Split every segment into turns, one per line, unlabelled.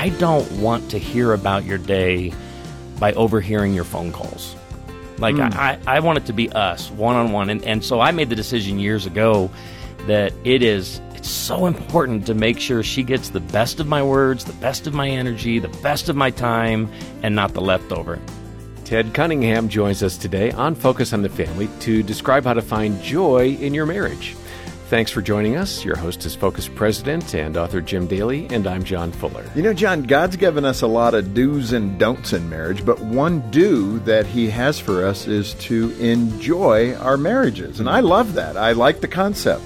I don't want to hear about your day by overhearing your phone calls. Like,
Mm.
I, I want it to be us, one on one. And and so I made the decision years ago that it is it's so important to make sure she gets the best of my words, the best of my energy, the best of my time, and not the leftover.
Ted Cunningham joins us today on Focus on the Family to describe how to find joy in your marriage. Thanks for joining us. Your host is Focus President and author Jim Daly, and I'm John Fuller.
You know, John, God's given us a lot of do's and don'ts in marriage, but one do that He has for us is to enjoy our marriages. And I love that. I like the concept.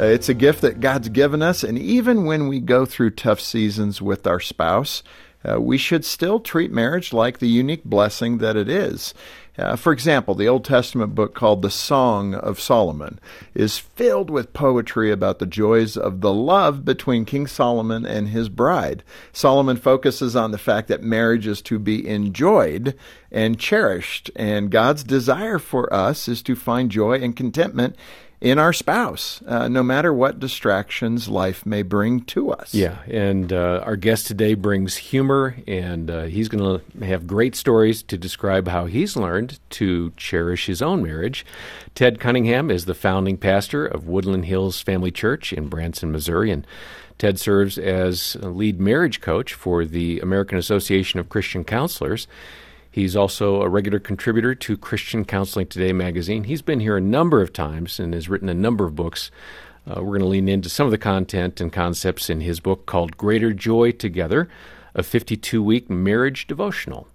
Uh, it's a gift that God's given us, and even when we go through tough seasons with our spouse, uh, we should still treat marriage like the unique blessing that it is. Uh, for example, the Old Testament book called the Song of Solomon is filled with poetry about the joys of the love between King Solomon and his bride. Solomon focuses on the fact that marriage is to be enjoyed and cherished, and God's desire for us is to find joy and contentment in our spouse, uh, no matter what distractions life may bring to us.
Yeah, and uh, our guest today brings humor, and uh, he's going to have great stories to describe how he's learned to cherish his own marriage. Ted Cunningham is the founding pastor of Woodland Hills Family Church in Branson, Missouri, and Ted serves as lead marriage coach for the American Association of Christian Counselors. He's also a regular contributor to Christian Counseling Today magazine. He's been here a number of times and has written a number of books. Uh, we're going to lean into some of the content and concepts in his book called Greater Joy Together, a 52 week marriage devotional.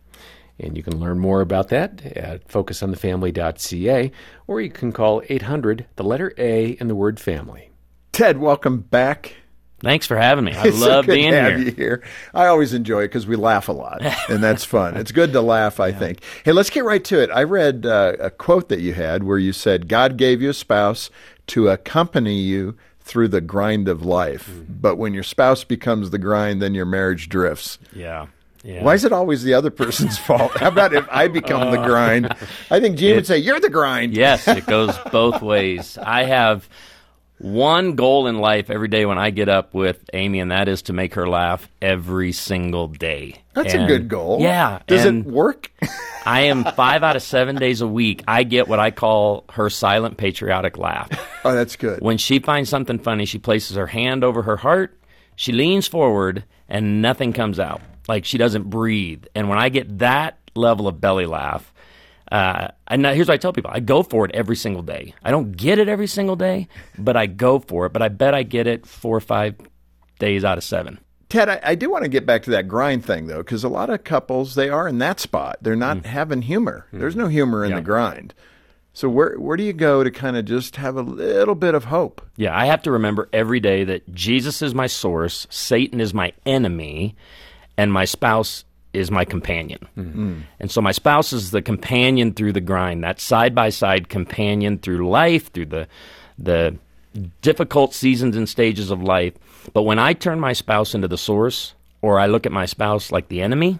And you can learn more about that at focusonthefamily.ca or you can call 800, the letter A, and the word family.
Ted, welcome back.
Thanks for having me. I
It's so
love
good
being here.
here. I always enjoy it because we laugh a lot, and that's fun. it's good to laugh, I think. Hey, let's get right to it. I read uh, a quote that you had where you said, God gave you a spouse to accompany you through the grind of life.
Mm-hmm.
But when your spouse becomes the grind, then your marriage drifts.
Yeah. Yeah.
Why is it always the other person's fault? How about if I become the grind? I think Jean would say, You're the grind.
Yes, it goes both ways. I have one goal in life every day when I get up with Amy, and that is to make her laugh every single day.
That's a good goal.
Yeah.
Does
and
it work?
I am five out of seven days a week. I get what I call her silent patriotic laugh.
oh, that's good.
When she finds something funny, she places her hand over her heart, she leans forward, and nothing comes out. Like she doesn't breathe. And when I get that level of belly laugh, uh, and here's what I tell people: I go for it every single day. I don't get it every single day, but I go for it. But I bet I get it four or five days out of seven.
Ted, I, I do want to get back to that grind thing, though, because a lot of couples, they are in that spot. They're not
Mm.
having humor. There's no humor in the grind. So where where do you go to kind of just have a little bit of hope?
Yeah, I have to remember every day that Jesus is my source, Satan is my enemy, and my spouse is my companion. And so my spouse is the companion through the grind, that side by side companion through life, through the the difficult seasons and stages of life. But when I turn my spouse into the source, or I look at my spouse like the enemy,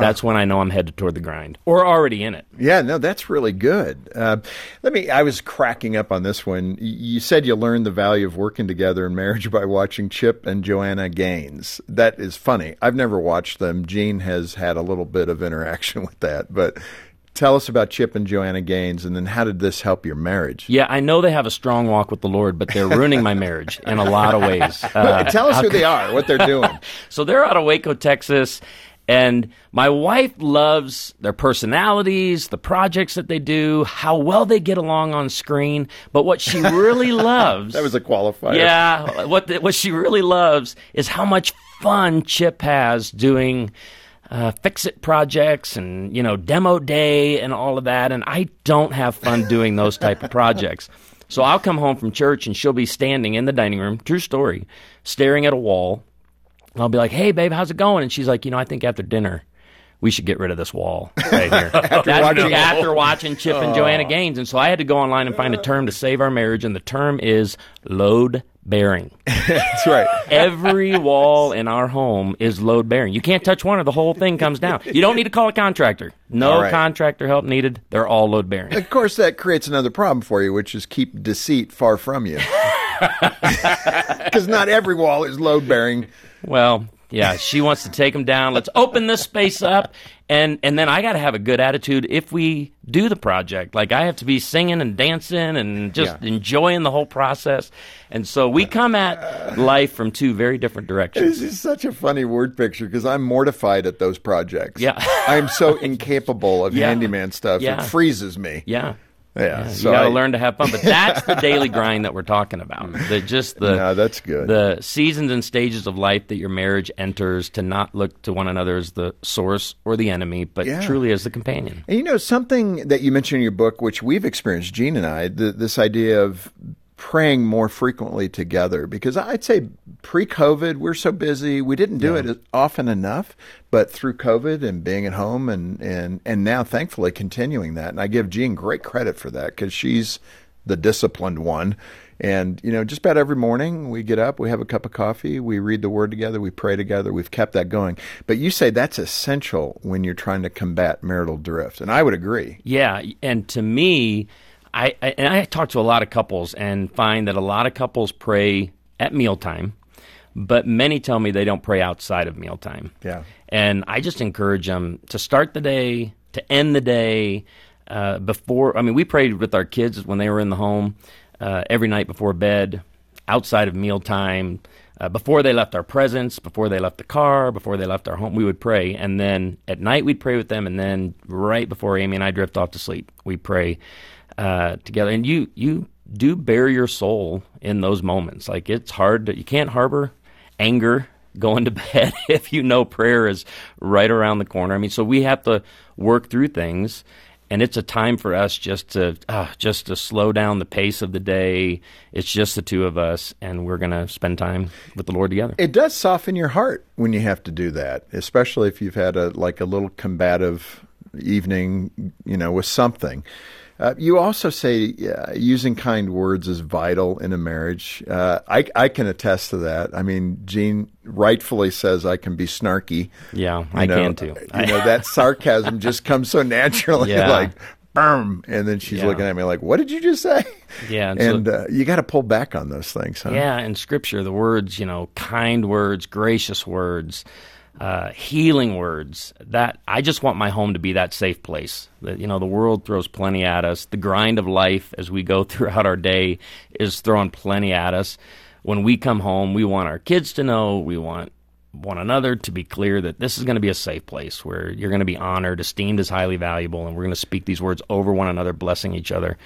that's when I know I'm headed toward the grind, or already in it.
Yeah, no, that's really good. Uh, let me. I was cracking up on this one. You said you learned the value of working together in marriage by watching Chip and Joanna Gaines. That is funny. I've never watched them. Jean has had a little bit of interaction with that, but. Tell us about Chip and Joanna Gaines, and then how did this help your marriage?
Yeah, I know they have a strong walk with the Lord, but they're ruining my marriage in a lot of ways. Uh,
Tell us who they are, what they're doing.
So they're out of Waco, Texas, and my wife loves their personalities, the projects that they do, how well they get along on screen. But what she really loves
That was a qualifier.
yeah, what the, what she really loves is how much fun Chip has doing uh, fix it projects and you know demo day and all of that. And I don't have fun doing those type of projects. So I'll come home from church and she'll be standing in the dining room, true story, staring at a wall. I'll be like, "Hey, babe, how's it going?" And she's like, "You know, I think after dinner." We should get rid of this wall right here. after,
watching-
after watching Chip and Joanna Gaines. And so I had to go online and find a term to save our marriage, and the term is load bearing.
That's right.
Every wall in our home is load bearing. You can't touch one or the whole thing comes down. You don't need to call a contractor. No
right.
contractor help needed. They're all load bearing.
Of course, that creates another problem for you, which is keep deceit far from you. Because not every wall is load bearing.
Well, yeah, she wants to take them down. Let's open this space up, and and then I got to have a good attitude if we do the project. Like I have to be singing and dancing and just
Yeah.
enjoying the whole process. And so we come at life from two very different directions.
This is such a funny word picture because I'm mortified at those projects.
Yeah.
I'm so incapable of
Yeah.
handyman stuff.
Yeah.
It freezes me.
Yeah.
Yeah.
you
so
got to learn to have fun, but that's the daily grind that we're talking about. Mm. The just the
No, that's good.
The seasons and stages of life that your marriage enters to not look to one another as the source or the enemy, but
Yeah.
truly as the companion.
And you know, something that you mentioned in your book, which we've experienced, Jean and I, the, this idea of praying more frequently together. Because I'd say pre COVID, we're so busy, we didn't do it often enough. But through COVID and being at home, and, and, and now thankfully continuing that. And I give Jean great credit for that because she's the disciplined one. And, you know, just about every morning we get up, we have a cup of coffee, we read the word together, we pray together, we've kept that going. But you say that's essential when you're trying to combat marital drift. And I would agree.
Yeah, and to me, I, I and I talk to a lot of couples and find that a lot of couples pray at mealtime, but many tell me they don't pray outside of mealtime.
Yeah.
And I just encourage them to start the day, to end the day, uh, before. I mean, we prayed with our kids when they were in the home uh, every night before bed, outside of mealtime, uh, before they left our presence, before they left the car, before they left our home. We would pray, and then at night we'd pray with them, and then right before Amy and I drift off to sleep, we pray uh, together. And you you do bare your soul in those moments. Like it's hard. To, you can't harbor anger going to bed if you know prayer is right around the corner. I mean, so we have to work through things, and it's a time for us just to uh, just to slow down the pace of the day. It's just the two of us, and we're gonna spend time with the Lord together.
It does soften your heart when you have to do that, especially if you've had a like a little combative evening, you know, with something. Uh, you also say uh, using kind words is vital in a marriage. Uh, I, I can attest to that. I mean, Jean rightfully says I can be snarky.
Yeah,
You
I
know,
can too.
You know, that sarcasm just comes so naturally,
Yeah.
like, boom. And then she's
Yeah.
looking at me like, what did you just say?
Yeah, and so-
And uh, you got to pull back on those things, huh?
Yeah, in Scripture, the words, you know, kind words, gracious words, uh, healing words. That I just want my home to be that safe place. That you know, the world throws plenty at us. The grind of life as we go throughout our day is throwing plenty at us. When we come home, we want our kids to know. We want one another to be clear that this is going to be a safe place where you're going to be honored, esteemed as highly valuable, and we're going to speak these words over one another, blessing each other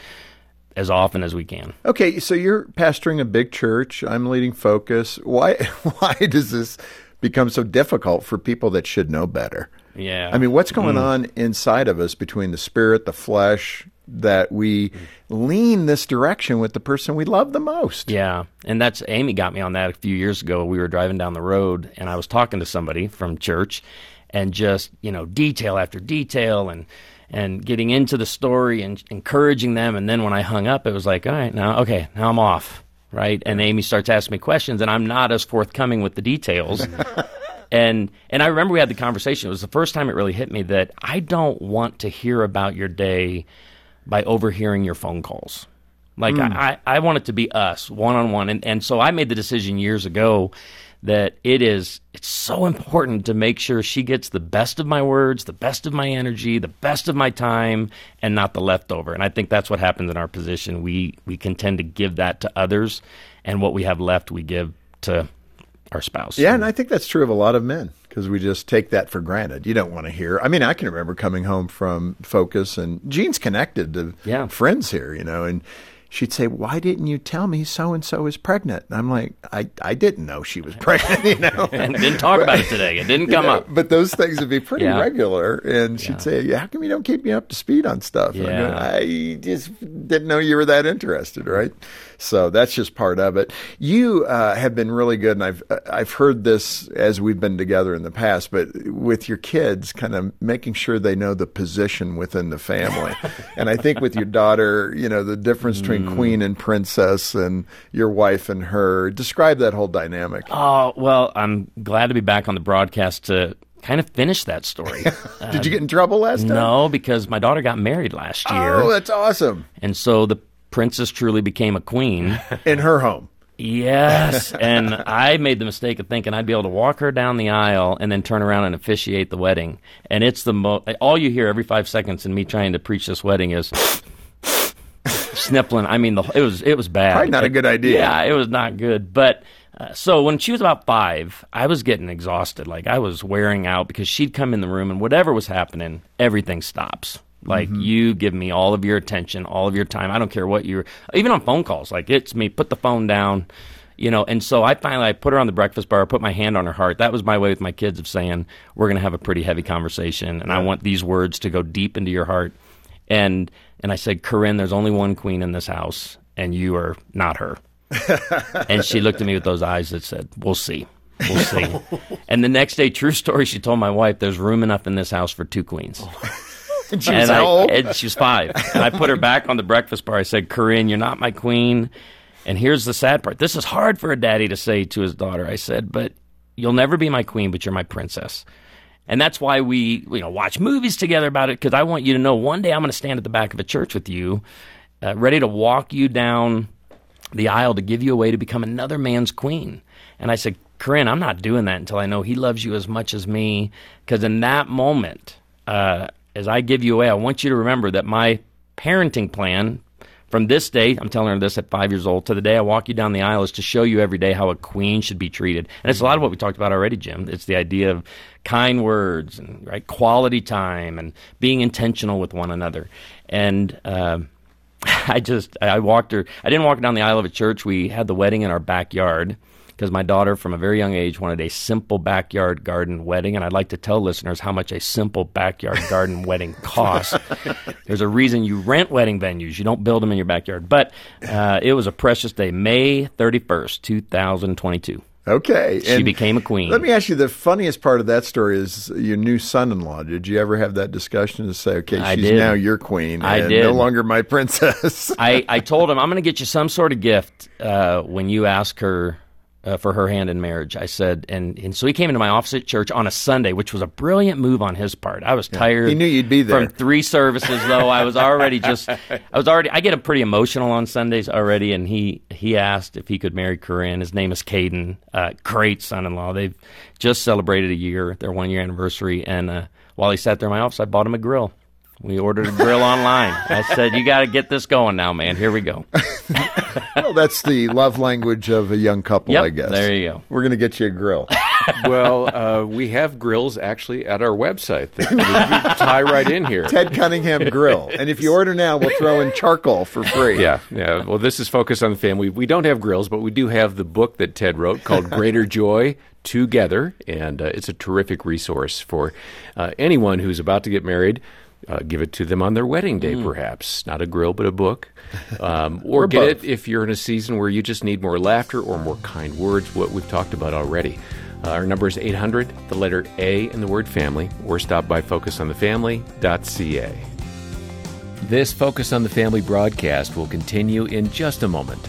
as often as we can.
Okay, so you're pastoring a big church. I'm leading Focus. Why? Why does this become so difficult for people that should know better?
Yeah.
I mean, what's going mm. on inside of us between the spirit, the flesh, that we lean this direction with the person we love the most?
Yeah, and that's Amy got me on that a few years ago. We were driving down the road, and I was talking to somebody from church, and just you know detail after detail, and and getting into the story and encouraging them. And then when I hung up, it was like, all right, now okay, now I'm off, right? And Amy starts asking me questions, and I'm not as forthcoming with the details. and and I remember we had the conversation. It was the first time it really hit me that I don't want to hear about your day by overhearing your phone calls. Like hmm. I, I I want it to be us one on one, and and so I made the decision years ago that it is it's so important to make sure she gets the best of my words, the best of my energy, the best of my time, and not the leftover. And I think that's what happens in our position. We we can tend to give that to others, and what we have left we give to our spouse.
Yeah, and I think that's true of a lot of men because we just take that for granted. You don't want to hear. I mean, I can remember coming home from Focus, and Jean's connected to
Yeah.
friends here, you know, and she'd say, "Why didn't you tell me so and so is pregnant?" And I'm like, "I I didn't know she was pregnant, you know."
and didn't talk about it today. It didn't come
You know,
up.
But those things would be pretty
Yeah.
regular. And she'd say, yeah, How come you don't keep me up to speed on stuff? And I I just didn't know you were that interested, right? So that's just part of it. You uh, have been really good, and I've I've heard this as we've been together in the past, but with your kids, kind of making sure they know the position within the family. and I think with your daughter, you know, the difference between
Mm.
queen and princess, and your wife and her. Describe that whole dynamic.
Oh well, I'm glad to be back on the broadcast to kind of finish that story.
Did you get in trouble last time?
no, because my daughter got married last year,
Oh, that's awesome.
and so the princess truly became a queen.
In her home.
Yes, and I made the mistake of thinking I'd be able to walk her down the aisle and then turn around and officiate the wedding. And it's the mo- all you hear every five seconds in me trying to preach this wedding is sniffling. I mean, the, it was it was bad.
Probably not a good idea.
Yeah, it was not good. But uh, so when she was about five, I was getting exhausted. Like I was wearing out because she'd come in the room and whatever was happening, everything stops. Like
Mm-hmm.
you give me all of your attention, all of your time. I don't care what you're. Even on phone calls, like it's me. Put the phone down. You know, and so I finally I put her on the breakfast bar, put my hand on her heart. That was my way with my kids of saying we're going to have a pretty heavy conversation, and I want these words to go deep into your heart. And and I said, Corinne, there's only one queen in this house, and you are not her. and she looked at me with those eyes that said, "We'll see, we'll see." and the next day, true story, she told my wife, "There's room enough in this house for two queens."
And she was
and, I,
old?
and she was five. And I put her back on the breakfast bar. I said, Corinne, you're not my queen. And here's the sad part. This is hard for a daddy to say to his daughter. I said, but you'll never be my queen, but you're my princess. And that's why we, you know, watch movies together about it because I want you to know one day I'm going to stand at the back of a church with you, uh, ready to walk you down the aisle to give you away to become another man's queen. And I said, Corinne, I'm not doing that until I know he loves you as much as me. Because in that moment, uh, as I give you away, I want you to remember that my parenting plan from this day, I'm telling her this at five years old, to the day I walk you down the aisle is to show you every day how a queen should be treated. And it's a lot of what we talked about already, Jim. It's the idea of kind words and right quality time and being intentional with one another. And um I just I walked her. I didn't walk down the aisle of a church. We had the wedding in our backyard because my daughter, from a very young age, wanted a simple backyard garden wedding. And I'd like to tell listeners how much a simple backyard garden wedding costs. There's a reason you rent wedding venues. You don't build them in your backyard. But uh, it was a precious day, May 31st, 2022.
Okay.
She became a queen.
Let me ask you the funniest part of that story is your new son in law. Did you ever have that discussion to say, okay,
I
she's
did.
now your queen
I
and
did.
no longer my princess?
I, I told him I'm going to get you some sort of gift uh, when you ask her uh, for her hand in marriage. I said, and, and so he came into my office at church on a Sunday, which was a brilliant move on his part. I was tired.
He knew you'd be there.
from three services, though. I was already just, I was already. I get a pretty emotional on Sundays already, and he he asked if he could marry Corinne. His name is Caden. Uh, great son-in-law. They've just celebrated a year, their one-year anniversary, and uh, while he sat there in my office, I bought him a grill. We ordered a grill online. I said, "You got to get this going now, man. Here we go."
well, that's the love language of a young couple,
Yep,
I guess.
there you go.
We're going to get you a grill.
well, uh, we have grills actually at our website that we tie right in here.
Ted Cunningham Grill. And if you order now, we'll throw in charcoal for free.
Yeah, yeah. Well, this is Focus on the Family. We don't have grills, but we do have the book that Ted wrote called Greater Joy Together, and uh, it's a terrific resource for uh, anyone who's about to get married. Uh, give it to them on their wedding day, perhaps. Not a grill, but a book. Um, or,
Or
get
both.
it if you're in a season where you just need more laughter or more kind words, what we've talked about already. Uh, our number is 800, the letter A in the word family, or stop by focusonthefamily.ca. This Focus on the Family broadcast will continue in just a moment.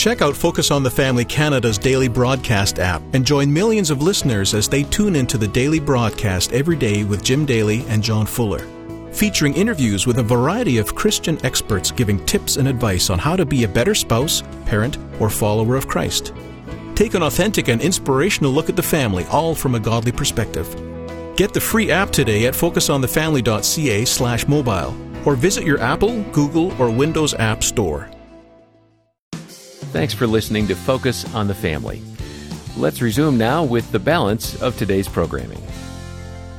Check out Focus on the Family Canada's daily broadcast app and join millions of listeners as they tune into the daily broadcast every day with Jim Daly and John Fuller. Featuring interviews with a variety of Christian experts giving tips and advice on how to be a better spouse, parent, or follower of Christ. Take an authentic and inspirational look at the family, all from a godly perspective. Get the free app today at focusonthefamily.ca slash mobile or visit your Apple, Google, or Windows App Store.
Thanks for listening to Focus on the Family. Let's resume now with the balance of today's programming.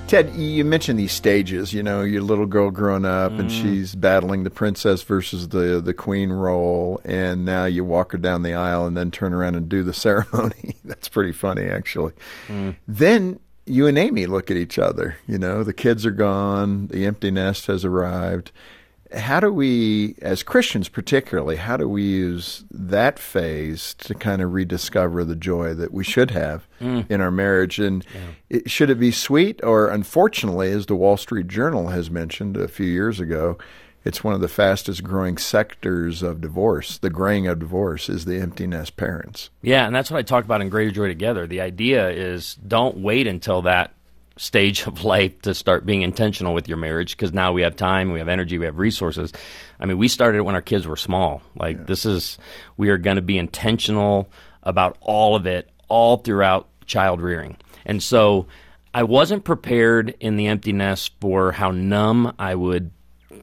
Ted, you mentioned these stages. You know, your little girl growing up, and mm. she's battling the princess versus the the queen role, and now you walk her down the aisle and then turn around and do the ceremony. That's pretty funny, actually. Mm. Then you and Amy look at each other. You know, the kids are gone, the empty nest has arrived. How do we, as Christians particularly, how do we use that phase to kind of rediscover the joy that we should have mm. in our marriage? And it, should it be sweet, or unfortunately, as the Wall Street Journal has mentioned a few years ago, it's one of the fastest growing sectors of divorce. The graying of divorce is the empty nest parents.
Yeah, and that's what I talked about in Greater Joy Together. The idea is don't wait until that stage of life to start being intentional with your marriage because now we have time, we have energy, we have resources. I mean, we started it when our kids were small. Like, this is, we are going to be intentional about all of it all throughout child rearing. And so I wasn't prepared in the empty nest for how numb I would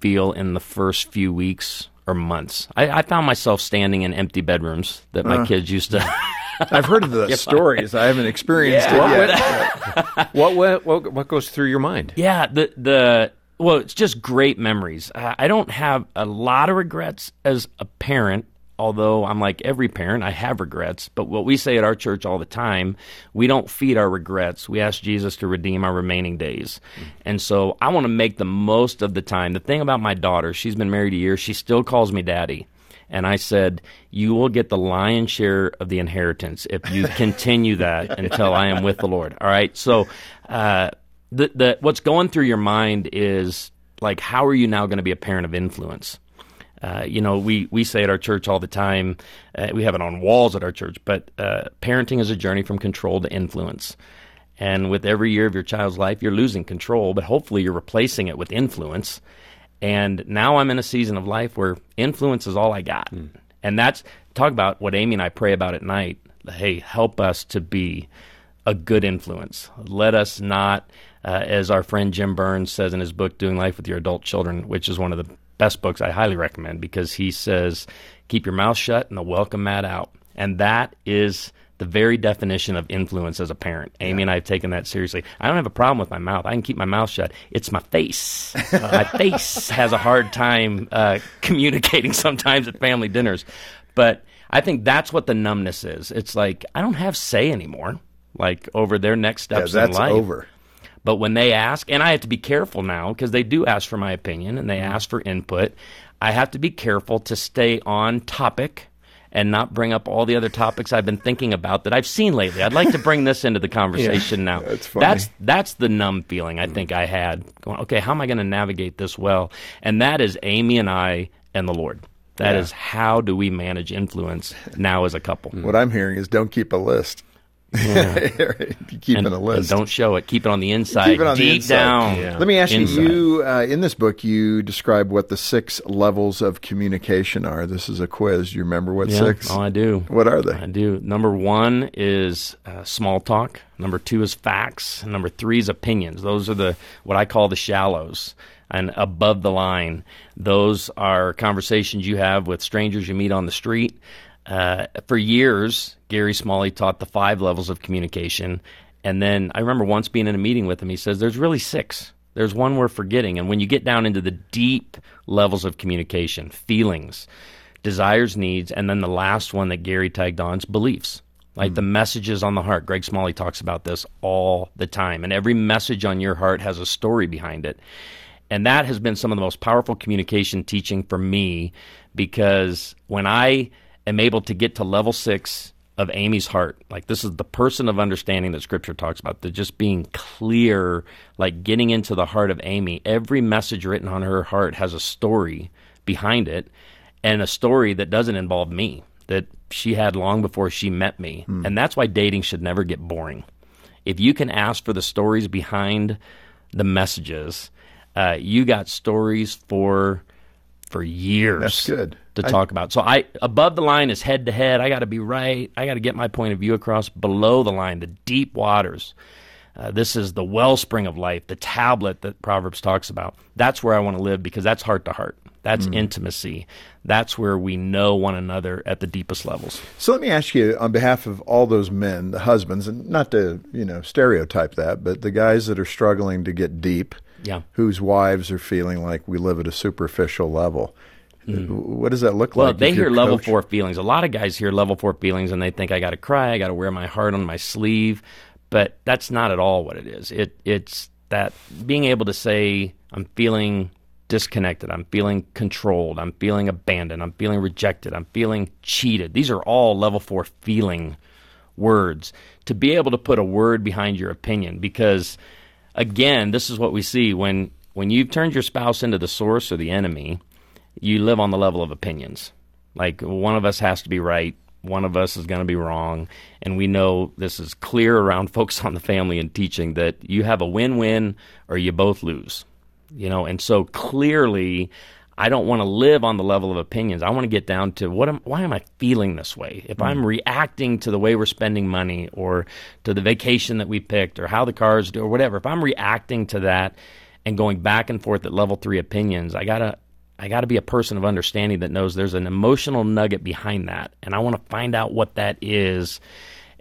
feel in the first few weeks or months. I, I found myself standing in empty bedrooms that my uh. kids used to.
I've heard of the stories. I haven't experienced it yet.
What, what, what, what goes through your mind?
Yeah, the the well, it's just great memories. I don't have a lot of regrets as a parent, although I'm like every parent, I have regrets. But what we say at our church all the time, we don't feed our regrets. We ask Jesus to redeem our remaining days. And so I want to make the most of the time. The thing about my daughter, she's been married a year, she still calls me daddy. And I said, You will get the lion's share of the inheritance if you continue that until I am with the Lord. All right. So, uh, the, the, what's going through your mind is like, how are you now going to be a parent of influence? Uh, you know, we, we say at our church all the time, uh, we have it on walls at our church, but uh, parenting is a journey from control to influence. And with every year of your child's life, you're losing control, but hopefully you're replacing it with influence. And now I'm in a season of life where influence is all I got. And that's talk about what Amy and I pray about at night. Hey, help us to be a good influence. Let us not, uh, as our friend Jim Burns says in his book, Doing Life with Your Adult Children, which is one of the best books I highly recommend because he says, keep your mouth shut and the welcome mat out. And that is the very definition of influence as a parent. Amy and I have taken that seriously. I don't have a problem with my mouth. I can keep my mouth shut. It's my face. Uh, my face has a hard time uh, communicating sometimes at family dinners. But I think that's what the numbness is. It's like I don't have say anymore. Like over their next
Yeah,
steps
that's
in life.
over.
But when they ask, and I have to be careful now because they do ask for my opinion and they mm-hmm. ask for input, I have to be careful to stay on topic and not bring up all the other topics I've been thinking about that I've seen lately. I'd like to bring this into the conversation now.
that's funny.
That's that's the numb feeling I mm. think I had. Going, okay, how am I going to navigate this well? And that is Amy and I and the Lord. That is how do we manage influence now as a couple.
What I'm hearing is don't keep a list. You're keeping
And,
a
and
list.
don't show it. Keep it on the inside,
Keep it on the
deep
inside.
down.
Yeah.
Let me ask
Inside.
you, you uh, in this book, you describe what the six levels of communication are. This is a quiz. Do you remember what
Yeah,
six?
Oh, I do.
What are they?
I do. Number one is uh, small talk. Number two is facts. And number three is opinions. Those are the what I call the shallows. And above the line, those are conversations you have with strangers you meet on the street. Uh, for years, Gary Smalley taught the five levels of communication. And then I remember once being in a meeting with him, he says, There's really six. There's one we're forgetting. And when you get down into the deep levels of communication, feelings, desires, needs, and then the last one that Gary tagged on is beliefs. Like the messages on the heart. Greg Smalley talks about this all the time. And every message on your heart has a story behind it. And that has been some of the most powerful communication teaching for me because when I am able to get to level six of Amy's heart, like this is the person of understanding that scripture talks about, the just being clear, like getting into the heart of Amy, every message written on her heart has a story behind it and a story that doesn't involve me that she had long before she met me. And that's why dating should never get boring. If you can ask for the stories behind the messages, uh, you got stories for for years.
That's good.
To
I-
talk about. So I above the line is head to head. I got to be right. I got to get my point of view across. Below the line, the deep waters. Uh, this is the wellspring of life, the tablet that Proverbs talks about. That's where I want to live because that's heart to heart. That's
Mm.
intimacy. That's where we know one another at the deepest levels.
So let me ask you, on behalf of all those men, the husbands, and not to you know stereotype that, but the guys that are struggling to get deep,
Yeah.
whose wives are feeling like we live at a superficial level. Mm. What does that look
Well,
like?
Well,
they
hear level four feelings. A lot of guys hear level four feelings and they think I got to cry, I got to wear my heart on my sleeve, but that's not at all what it is. It it's that being able to say I'm feeling disconnected, I'm feeling controlled, I'm feeling abandoned, I'm feeling rejected, I'm feeling cheated. These are all level 4 feeling words. To be able to put a word behind your opinion because again, this is what we see when when you've turned your spouse into the source or the enemy, you live on the level of opinions. Like one of us has to be right, one of us is going to be wrong, and we know this is clear around Focus on the Family and teaching that you have a win-win or you both lose. You know, and so clearly I don't want to live on the level of opinions. I want to get down to what am why am I feeling this way? If I'm hmm. reacting to the way we're spending money or to the vacation that we picked or how the cars do or whatever, if I'm reacting to that and going back and forth at level 3 opinions, I got to I got to be a person of understanding that knows there's an emotional nugget behind that, and I want to find out what that is.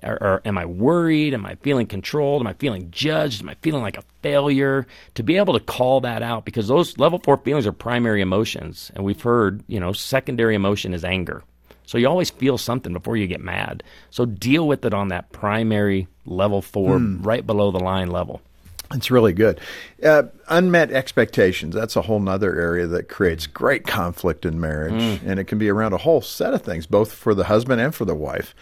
Or, or am I worried? Am I feeling controlled? Am I feeling judged? Am I feeling like a failure? To be able to call that out, because those level four feelings are primary emotions, and we've heard, you know, secondary emotion is anger. So you always feel something before you get mad. So deal with it on that primary level four, hmm. right below the line level.
It's really good. Uh, unmet expectations. That's a whole nother area that creates great conflict in marriage.
Mm.
And it can be around a whole set of things, both for the husband and for the wife.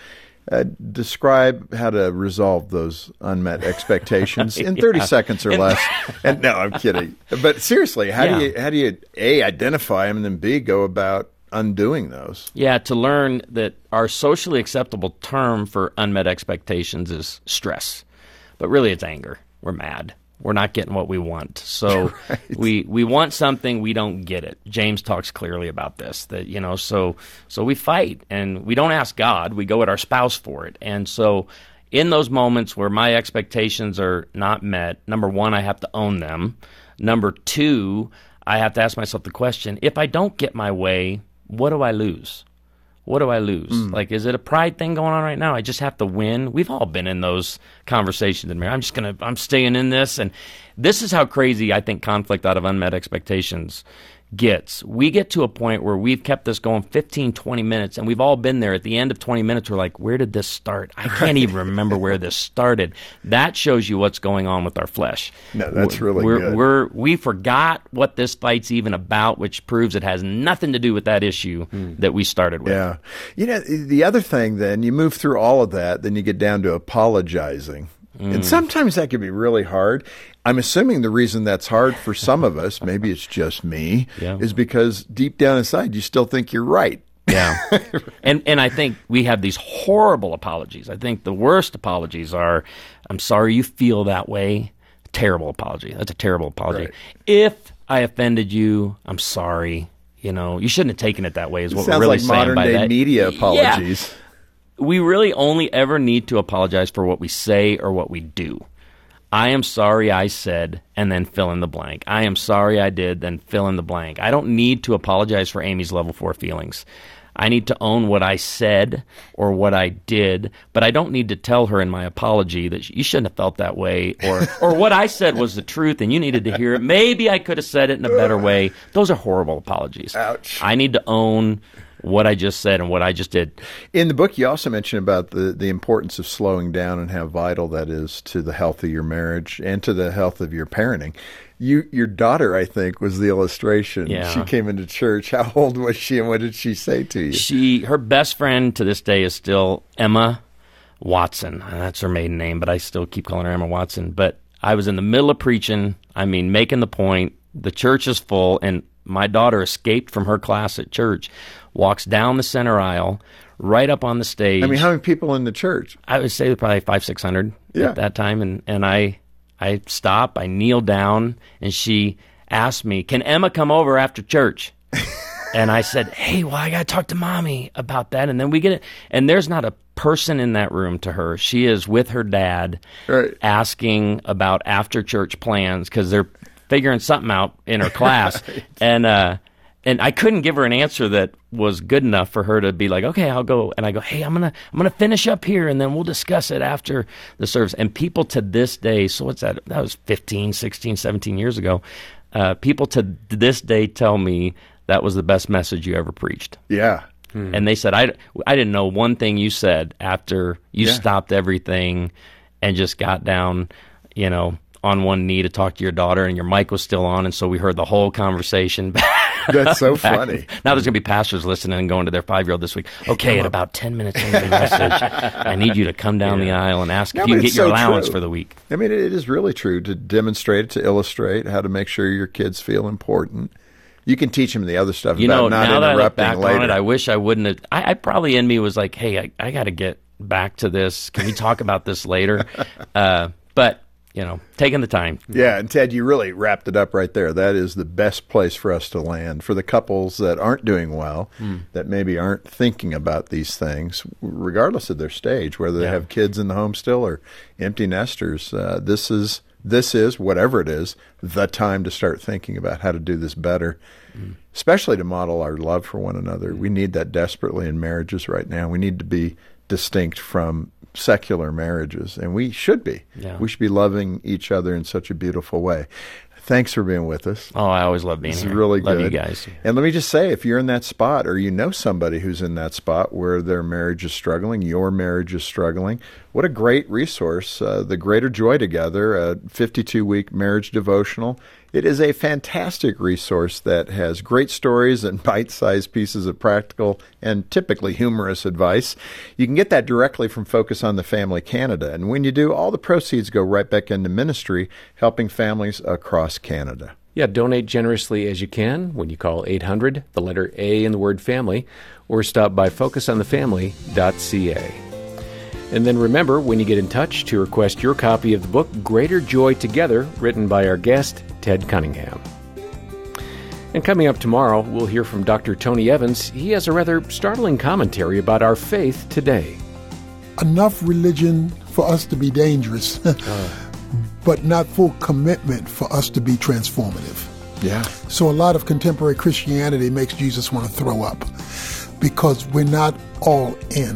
Uh, describe how to resolve those unmet expectations in 30
Yeah.
seconds or less. and no, I'm kidding. But seriously, how
Yeah.
do you how do you A identify them and then B go about undoing those?
Yeah, to learn that our socially acceptable term for unmet expectations is stress, but really it's anger. We're mad. We're not getting what we want. So we we want something, we don't get it. James talks clearly about this. That you know, so so we fight and we don't ask God. We go at our spouse for it. And so in those moments where my expectations are not met, number one, I have to own them. Number two, I have to ask myself the question: If I don't get my way, what do I lose? What do I lose? Mm. Like, is it a pride thing going on right now? I just have to win. We've all been in those conversations in marriage. I'm just gonna, I'm staying in this, and this is how crazy I think conflict out of unmet expectations gets. We get to a point where we've kept this going 15, 20 minutes, and we've all been there. At the end of 20 minutes, we're like, where did this start? I can't even remember where this started. That shows you what's going on with our flesh.
No, that's really
we're,
good.
We're we forgot what this fight's even about, which proves it has nothing to do with that issue that we started with.
Yeah. You know, the other thing then, you move through all of that, then you get down to apologizing.
Mm.
And sometimes that can be really hard. I'm assuming the reason that's hard for some of us, maybe it's just me,
Yeah.
is because deep down inside you still think you're right.
Yeah. and and I think we have these horrible apologies. I think the worst apologies are I'm sorry you feel that way. Terrible apology. That's a terrible apology.
Right.
If I offended you, I'm sorry. You know, you shouldn't have taken it that way is what we're really
like
saying
modern
by
day
that.
media
Yeah.
apologies.
we really only ever need to apologize for what we say or what we do. I am sorry I said, and then fill in the blank. I am sorry I did, then fill in the blank. I don't need to apologize for Amy's level four feelings. I need to own what I said or what I did, but I don't need to tell her in my apology that you shouldn't have felt that way or or what I said was the truth and you needed to hear it. Maybe I could have said it in a better way. Those are horrible apologies.
Ouch.
I need to own what I just said and what I just did.
In the book, you also mention about the, the importance of slowing down and how vital that is to the health of your marriage and to the health of your parenting. You, your daughter, I think, was the illustration.
Yeah.
She came into church. How old was she, and what did she say to you?
She, her best friend to this day is still Emma Watson. Uh, that's her maiden name, but I still keep calling her Emma Watson. But I was in the middle of preaching. I mean, making the point. The church is full, and my daughter escaped from her class at church, walks down the center aisle, right up on the stage.
I mean, how many people in the church?
I would say probably five, six hundred
Yeah.
at that time, and and I I stop, I kneel down, and she asked me, "Can Emma come over after church?" and I said, "Hey, well, I got to talk to mommy about that." And then we get it, and there's not a person in that room to her. She is with her dad,
Right.
asking about after church plans because they're figuring something out in her class, and uh, and I couldn't give her an answer that was good enough for her to be like, okay, I'll go. And I go, hey, I'm gonna I'm gonna finish up here, and then we'll discuss it after the service. And people to this day, so what's that? That was 15, 16, 17 years ago. Uh, people to this day tell me that was the best message you ever preached.
Yeah.
And they said, I, I didn't know one thing you said after you
Yeah.
stopped everything and just got down, you know, on one knee to talk to your daughter, and your mic was still on. And so we heard the whole conversation.
That's so funny.
Now there's going to be pastors listening and going to their five year old this week. Okay, at about 10 minutes into the message, I need you to come down the aisle and ask
No,
if you can get your
so
allowance
true.
for the week.
I mean, it is really true to demonstrate, it, to illustrate how to make sure your kids feel important. You can teach them the other stuff
You
about
know,
not
now that I look back
later.
on it, I wish I wouldn't have. I, I probably in me was like, hey, I, I got to get back to this. Can we talk about this later? Uh, but, you know, taking the time.
Yeah, and Ted, you really wrapped it up right there. That is the best place for us to land for the couples that aren't doing well,
Hmm.
that maybe aren't thinking about these things, regardless of their stage, whether they
Yeah.
have kids in the home still or empty nesters. Uh, this is this is whatever it is the time to start thinking about how to do this better,
Hmm.
especially to model our love for one another. We need that desperately in marriages right now. We need to be distinct from secular marriages, and we should be.
Yeah.
We should be loving each other in such a beautiful way. Thanks for being with us.
Oh, I always love being
This
here.
is really
love
good.
you guys.
And let me just say, if you're in that spot or you know somebody who's in that spot where their marriage is struggling, your marriage is struggling, what a great resource. Uh, the Greater Joy Together, a 52 week marriage devotional. It is a fantastic resource that has great stories and bite sized pieces of practical and typically humorous advice. You can get that directly from Focus on the Family Canada. And when you do, all the proceeds go right back into ministry, helping families across Canada.
Yeah, donate generously as you can when you call 800, the letter A in the word family, or stop by focusonthefamily.ca. And then remember, when you get in touch, to request your copy of the book Greater Joy Together, written by our guest, Ted Cunningham. And coming up tomorrow, we'll hear from Dr. Tony Evans. He has a rather startling commentary about our faith today.
enough religion for us to be dangerous, uh. but not full commitment for us to be transformative.
Yeah.
So a lot of contemporary Christianity makes Jesus want to throw up because we're not all in.